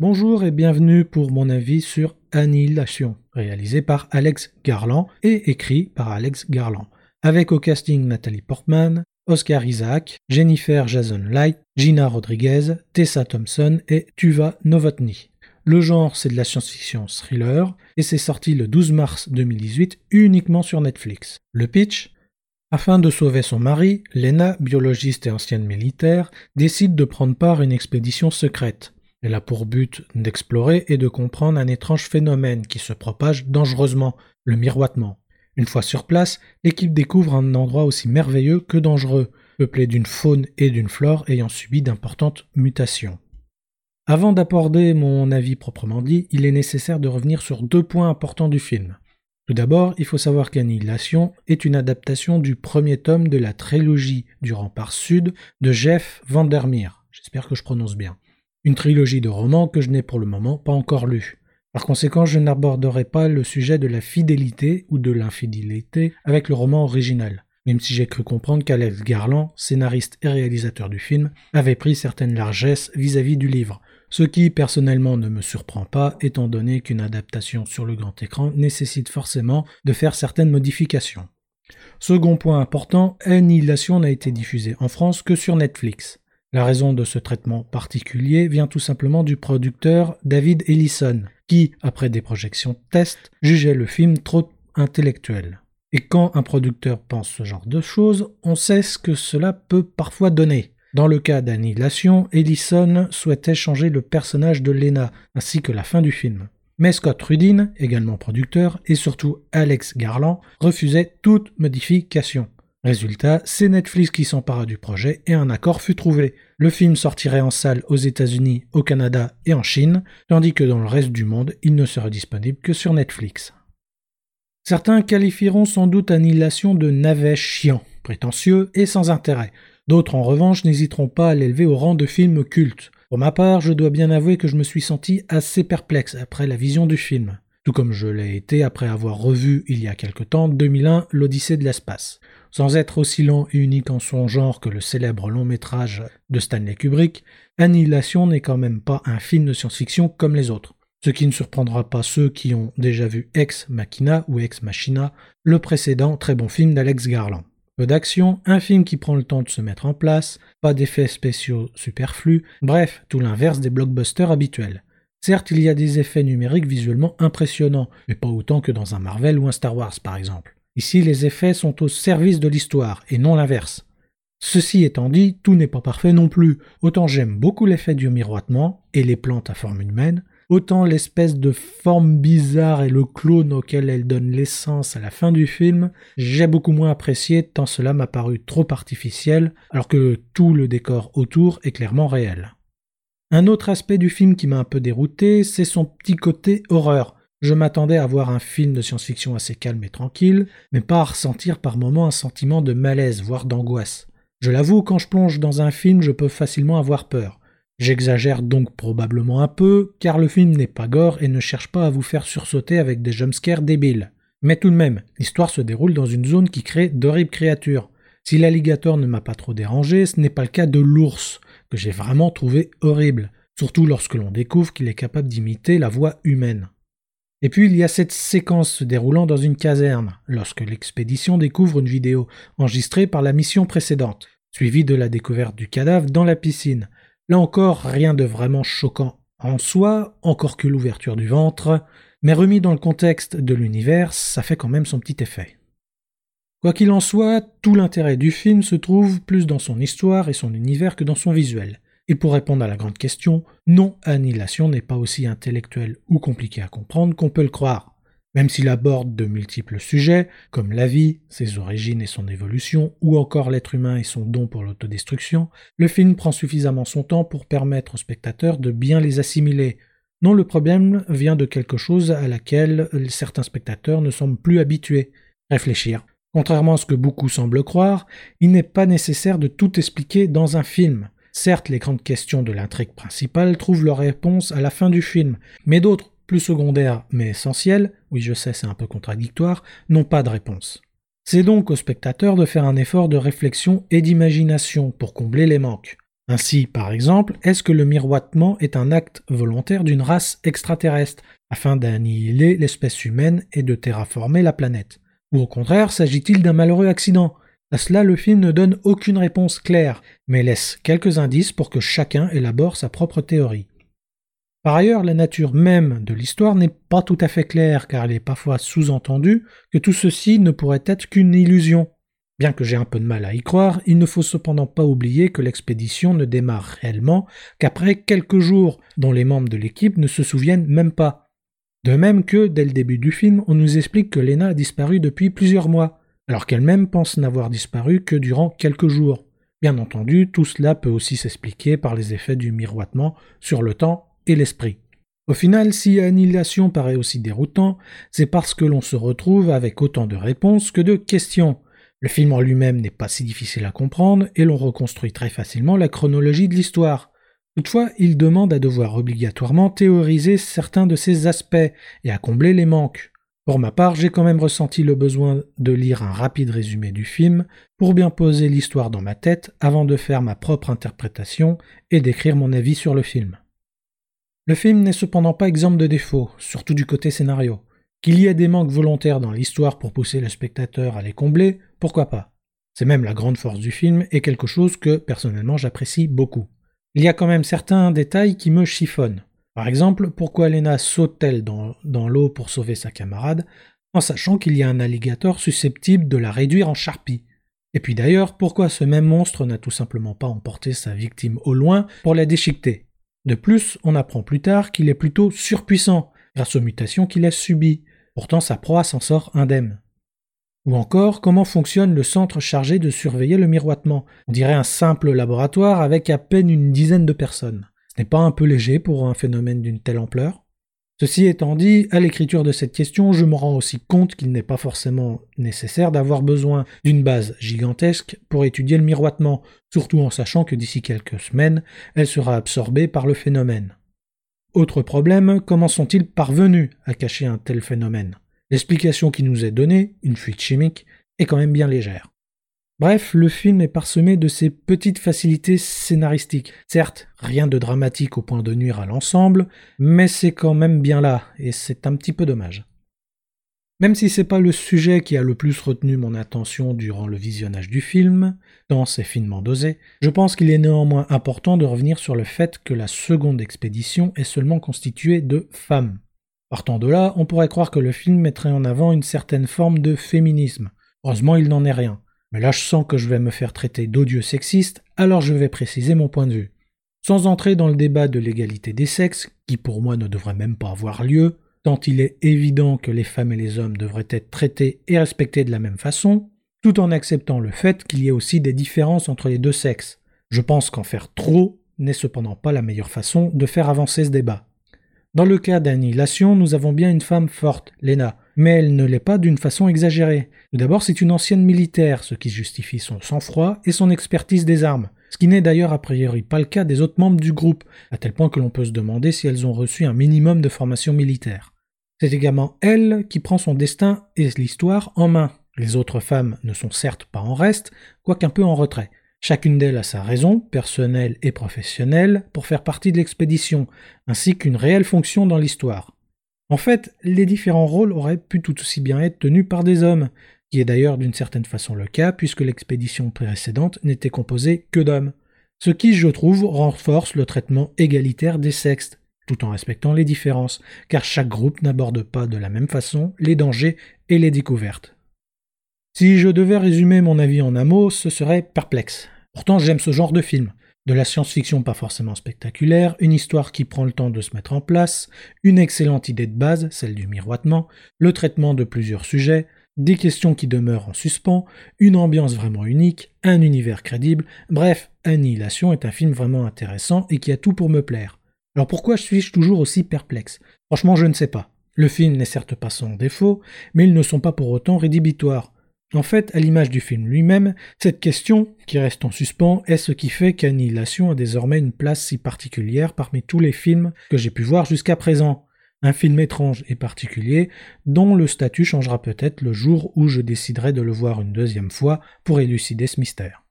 Bonjour et bienvenue pour mon avis sur Annihilation, réalisé par Alex Garland et écrit par Alex Garland, avec au casting Nathalie Portman, Oscar Isaac, Jennifer Jason Light, Gina Rodriguez, Tessa Thompson et Tuva Novotny. Le genre, c'est de la science-fiction thriller et c'est sorti le 12 mars 2018 uniquement sur Netflix. Le pitch? Afin de sauver son mari, Lena, biologiste et ancienne militaire, décide de prendre part à une expédition secrète. Elle a pour but d'explorer et de comprendre un étrange phénomène qui se propage dangereusement, le miroitement. Une fois sur place, l'équipe découvre un endroit aussi merveilleux que dangereux, peuplé d'une faune et d'une flore ayant subi d'importantes mutations. Avant d'aborder mon avis proprement dit, il est nécessaire de revenir sur deux points importants du film. Tout d'abord, il faut savoir qu'Annihilation est une adaptation du premier tome de la trilogie du rempart sud de Jeff Vandermeer. J'espère que je prononce bien une trilogie de romans que je n'ai pour le moment pas encore lue. Par conséquent, je n'aborderai pas le sujet de la fidélité ou de l'infidélité avec le roman original, même si j'ai cru comprendre qu'Alex Garland, scénariste et réalisateur du film, avait pris certaines largesses vis-à-vis du livre, ce qui personnellement ne me surprend pas étant donné qu'une adaptation sur le grand écran nécessite forcément de faire certaines modifications. Second point important, Annihilation n'a été diffusée en France que sur Netflix. La raison de ce traitement particulier vient tout simplement du producteur David Ellison, qui, après des projections test, jugeait le film trop intellectuel. Et quand un producteur pense ce genre de choses, on sait ce que cela peut parfois donner. Dans le cas d'Annihilation, Ellison souhaitait changer le personnage de Lena, ainsi que la fin du film. Mais Scott Rudin, également producteur, et surtout Alex Garland, refusaient toute modification. Résultat, c'est Netflix qui s'empara du projet et un accord fut trouvé. Le film sortirait en salle aux États-Unis, au Canada et en Chine, tandis que dans le reste du monde, il ne serait disponible que sur Netflix. Certains qualifieront sans doute Annihilation de navet chiant, prétentieux et sans intérêt. D'autres en revanche n'hésiteront pas à l'élever au rang de film culte. Pour ma part, je dois bien avouer que je me suis senti assez perplexe après la vision du film, tout comme je l'ai été après avoir revu il y a quelque temps 2001 l'Odyssée de l'espace. Sans être aussi lent et unique en son genre que le célèbre long métrage de Stanley Kubrick, Annihilation n'est quand même pas un film de science-fiction comme les autres. Ce qui ne surprendra pas ceux qui ont déjà vu Ex Machina ou Ex Machina, le précédent très bon film d'Alex Garland. Peu d'action, un film qui prend le temps de se mettre en place, pas d'effets spéciaux superflus, bref, tout l'inverse des blockbusters habituels. Certes, il y a des effets numériques visuellement impressionnants, mais pas autant que dans un Marvel ou un Star Wars par exemple. Ici, les effets sont au service de l'histoire et non l'inverse. Ceci étant dit, tout n'est pas parfait non plus. Autant j'aime beaucoup l'effet du miroitement et les plantes à forme humaine, autant l'espèce de forme bizarre et le clone auquel elle donne l'essence à la fin du film, j'ai beaucoup moins apprécié tant cela m'a paru trop artificiel, alors que tout le décor autour est clairement réel. Un autre aspect du film qui m'a un peu dérouté, c'est son petit côté horreur. Je m'attendais à voir un film de science-fiction assez calme et tranquille, mais pas à ressentir par moments un sentiment de malaise, voire d'angoisse. Je l'avoue, quand je plonge dans un film, je peux facilement avoir peur. J'exagère donc probablement un peu, car le film n'est pas gore et ne cherche pas à vous faire sursauter avec des jumpscares débiles. Mais tout de même, l'histoire se déroule dans une zone qui crée d'horribles créatures. Si l'alligator ne m'a pas trop dérangé, ce n'est pas le cas de l'ours, que j'ai vraiment trouvé horrible, surtout lorsque l'on découvre qu'il est capable d'imiter la voix humaine. Et puis il y a cette séquence se déroulant dans une caserne, lorsque l'expédition découvre une vidéo enregistrée par la mission précédente, suivie de la découverte du cadavre dans la piscine. Là encore, rien de vraiment choquant en soi, encore que l'ouverture du ventre, mais remis dans le contexte de l'univers, ça fait quand même son petit effet. Quoi qu'il en soit, tout l'intérêt du film se trouve plus dans son histoire et son univers que dans son visuel. Et pour répondre à la grande question, non, Annihilation n'est pas aussi intellectuel ou compliqué à comprendre qu'on peut le croire. Même s'il aborde de multiples sujets, comme la vie, ses origines et son évolution, ou encore l'être humain et son don pour l'autodestruction, le film prend suffisamment son temps pour permettre au spectateur de bien les assimiler. Non, le problème vient de quelque chose à laquelle certains spectateurs ne semblent plus habitués. Réfléchir. Contrairement à ce que beaucoup semblent croire, il n'est pas nécessaire de tout expliquer dans un film. Certes, les grandes questions de l'intrigue principale trouvent leur réponse à la fin du film, mais d'autres, plus secondaires mais essentielles, oui je sais c'est un peu contradictoire, n'ont pas de réponse. C'est donc au spectateur de faire un effort de réflexion et d'imagination pour combler les manques. Ainsi, par exemple, est-ce que le miroitement est un acte volontaire d'une race extraterrestre, afin d'annihiler l'espèce humaine et de terraformer la planète? Ou au contraire, s'agit-il d'un malheureux accident? À cela, le film ne donne aucune réponse claire, mais laisse quelques indices pour que chacun élabore sa propre théorie. Par ailleurs, la nature même de l'histoire n'est pas tout à fait claire, car il est parfois sous-entendu que tout ceci ne pourrait être qu'une illusion. Bien que j'ai un peu de mal à y croire, il ne faut cependant pas oublier que l'expédition ne démarre réellement qu'après quelques jours, dont les membres de l'équipe ne se souviennent même pas. De même que, dès le début du film, on nous explique que Lena a disparu depuis plusieurs mois, alors qu'elle-même pense n'avoir disparu que durant quelques jours. Bien entendu, tout cela peut aussi s'expliquer par les effets du miroitement sur le temps l'esprit. Au final, si Annihilation paraît aussi déroutant, c'est parce que l'on se retrouve avec autant de réponses que de questions. Le film en lui-même n'est pas si difficile à comprendre et l'on reconstruit très facilement la chronologie de l'histoire. Toutefois, il demande à devoir obligatoirement théoriser certains de ses aspects et à combler les manques. Pour ma part, j'ai quand même ressenti le besoin de lire un rapide résumé du film pour bien poser l'histoire dans ma tête avant de faire ma propre interprétation et d'écrire mon avis sur le film. Le film n'est cependant pas exempt de défauts, surtout du côté scénario. Qu'il y ait des manques volontaires dans l'histoire pour pousser le spectateur à les combler, pourquoi pas? C'est même la grande force du film et quelque chose que personnellement j'apprécie beaucoup. Il y a quand même certains détails qui me chiffonnent. Par exemple, pourquoi Lena saute-t-elle dans, dans l'eau pour sauver sa camarade, en sachant qu'il y a un alligator susceptible de la réduire en charpie? Et puis d'ailleurs, pourquoi ce même monstre n'a tout simplement pas emporté sa victime au loin pour la déchiqueter? De plus, on apprend plus tard qu'il est plutôt surpuissant, grâce aux mutations qu'il a subies. Pourtant, sa proie s'en sort indemne. Ou encore, comment fonctionne le centre chargé de surveiller le miroitement? On dirait un simple laboratoire avec à peine une dizaine de personnes. Ce n'est pas un peu léger pour un phénomène d'une telle ampleur? Ceci étant dit, à l'écriture de cette question, je me rends aussi compte qu'il n'est pas forcément nécessaire d'avoir besoin d'une base gigantesque pour étudier le miroitement, surtout en sachant que d'ici quelques semaines, elle sera absorbée par le phénomène. Autre problème, comment sont-ils parvenus à cacher un tel phénomène? L'explication qui nous est donnée, une fuite chimique, est quand même bien légère. Bref, le film est parsemé de ces petites facilités scénaristiques. Certes, rien de dramatique au point de nuire à l'ensemble, mais c'est quand même bien là, et c'est un petit peu dommage. Même si c'est pas le sujet qui a le plus retenu mon attention durant le visionnage du film, tant c'est finement dosé, je pense qu'il est néanmoins important de revenir sur le fait que la seconde expédition est seulement constituée de femmes. Partant de là, on pourrait croire que le film mettrait en avant une certaine forme de féminisme. Heureusement, il n'en est rien. Mais là, je sens que je vais me faire traiter d'odieux sexiste, alors je vais préciser mon point de vue. Sans entrer dans le débat de l'égalité des sexes, qui pour moi ne devrait même pas avoir lieu, tant il est évident que les femmes et les hommes devraient être traités et respectés de la même façon, tout en acceptant le fait qu'il y ait aussi des différences entre les deux sexes. Je pense qu'en faire trop n'est cependant pas la meilleure façon de faire avancer ce débat. Dans le cas d'Annihilation, nous avons bien une femme forte, Lena, mais elle ne l'est pas d'une façon exagérée. Tout d'abord, c'est une ancienne militaire, ce qui justifie son sang-froid et son expertise des armes, ce qui n'est d'ailleurs a priori pas le cas des autres membres du groupe, à tel point que l'on peut se demander si elles ont reçu un minimum de formation militaire. C'est également elle qui prend son destin et l'histoire en main. Les autres femmes ne sont certes pas en reste, quoiqu'un peu en retrait. Chacune d'elles a sa raison, personnelle et professionnelle, pour faire partie de l'expédition, ainsi qu'une réelle fonction dans l'histoire. En fait, les différents rôles auraient pu tout aussi bien être tenus par des hommes, qui est d'ailleurs d'une certaine façon le cas puisque l'expédition précédente n'était composée que d'hommes. Ce qui, je trouve, renforce le traitement égalitaire des sexes, tout en respectant les différences, car chaque groupe n'aborde pas de la même façon les dangers et les découvertes. Si je devais résumer mon avis en un mot, ce serait perplexe. Pourtant j'aime ce genre de film. De la science-fiction pas forcément spectaculaire, une histoire qui prend le temps de se mettre en place, une excellente idée de base, celle du miroitement, le traitement de plusieurs sujets, des questions qui demeurent en suspens, une ambiance vraiment unique, un univers crédible, bref, Annihilation est un film vraiment intéressant et qui a tout pour me plaire. Alors pourquoi suis-je toujours aussi perplexe? Franchement, je ne sais pas. Le film n'est certes pas sans défaut, mais ils ne sont pas pour autant rédhibitoires. En fait, à l'image du film lui-même, cette question, qui reste en suspens, est ce qui fait qu'Annihilation a désormais une place si particulière parmi tous les films que j'ai pu voir jusqu'à présent. Un film étrange et particulier, dont le statut changera peut-être le jour où je déciderai de le voir une deuxième fois pour élucider ce mystère.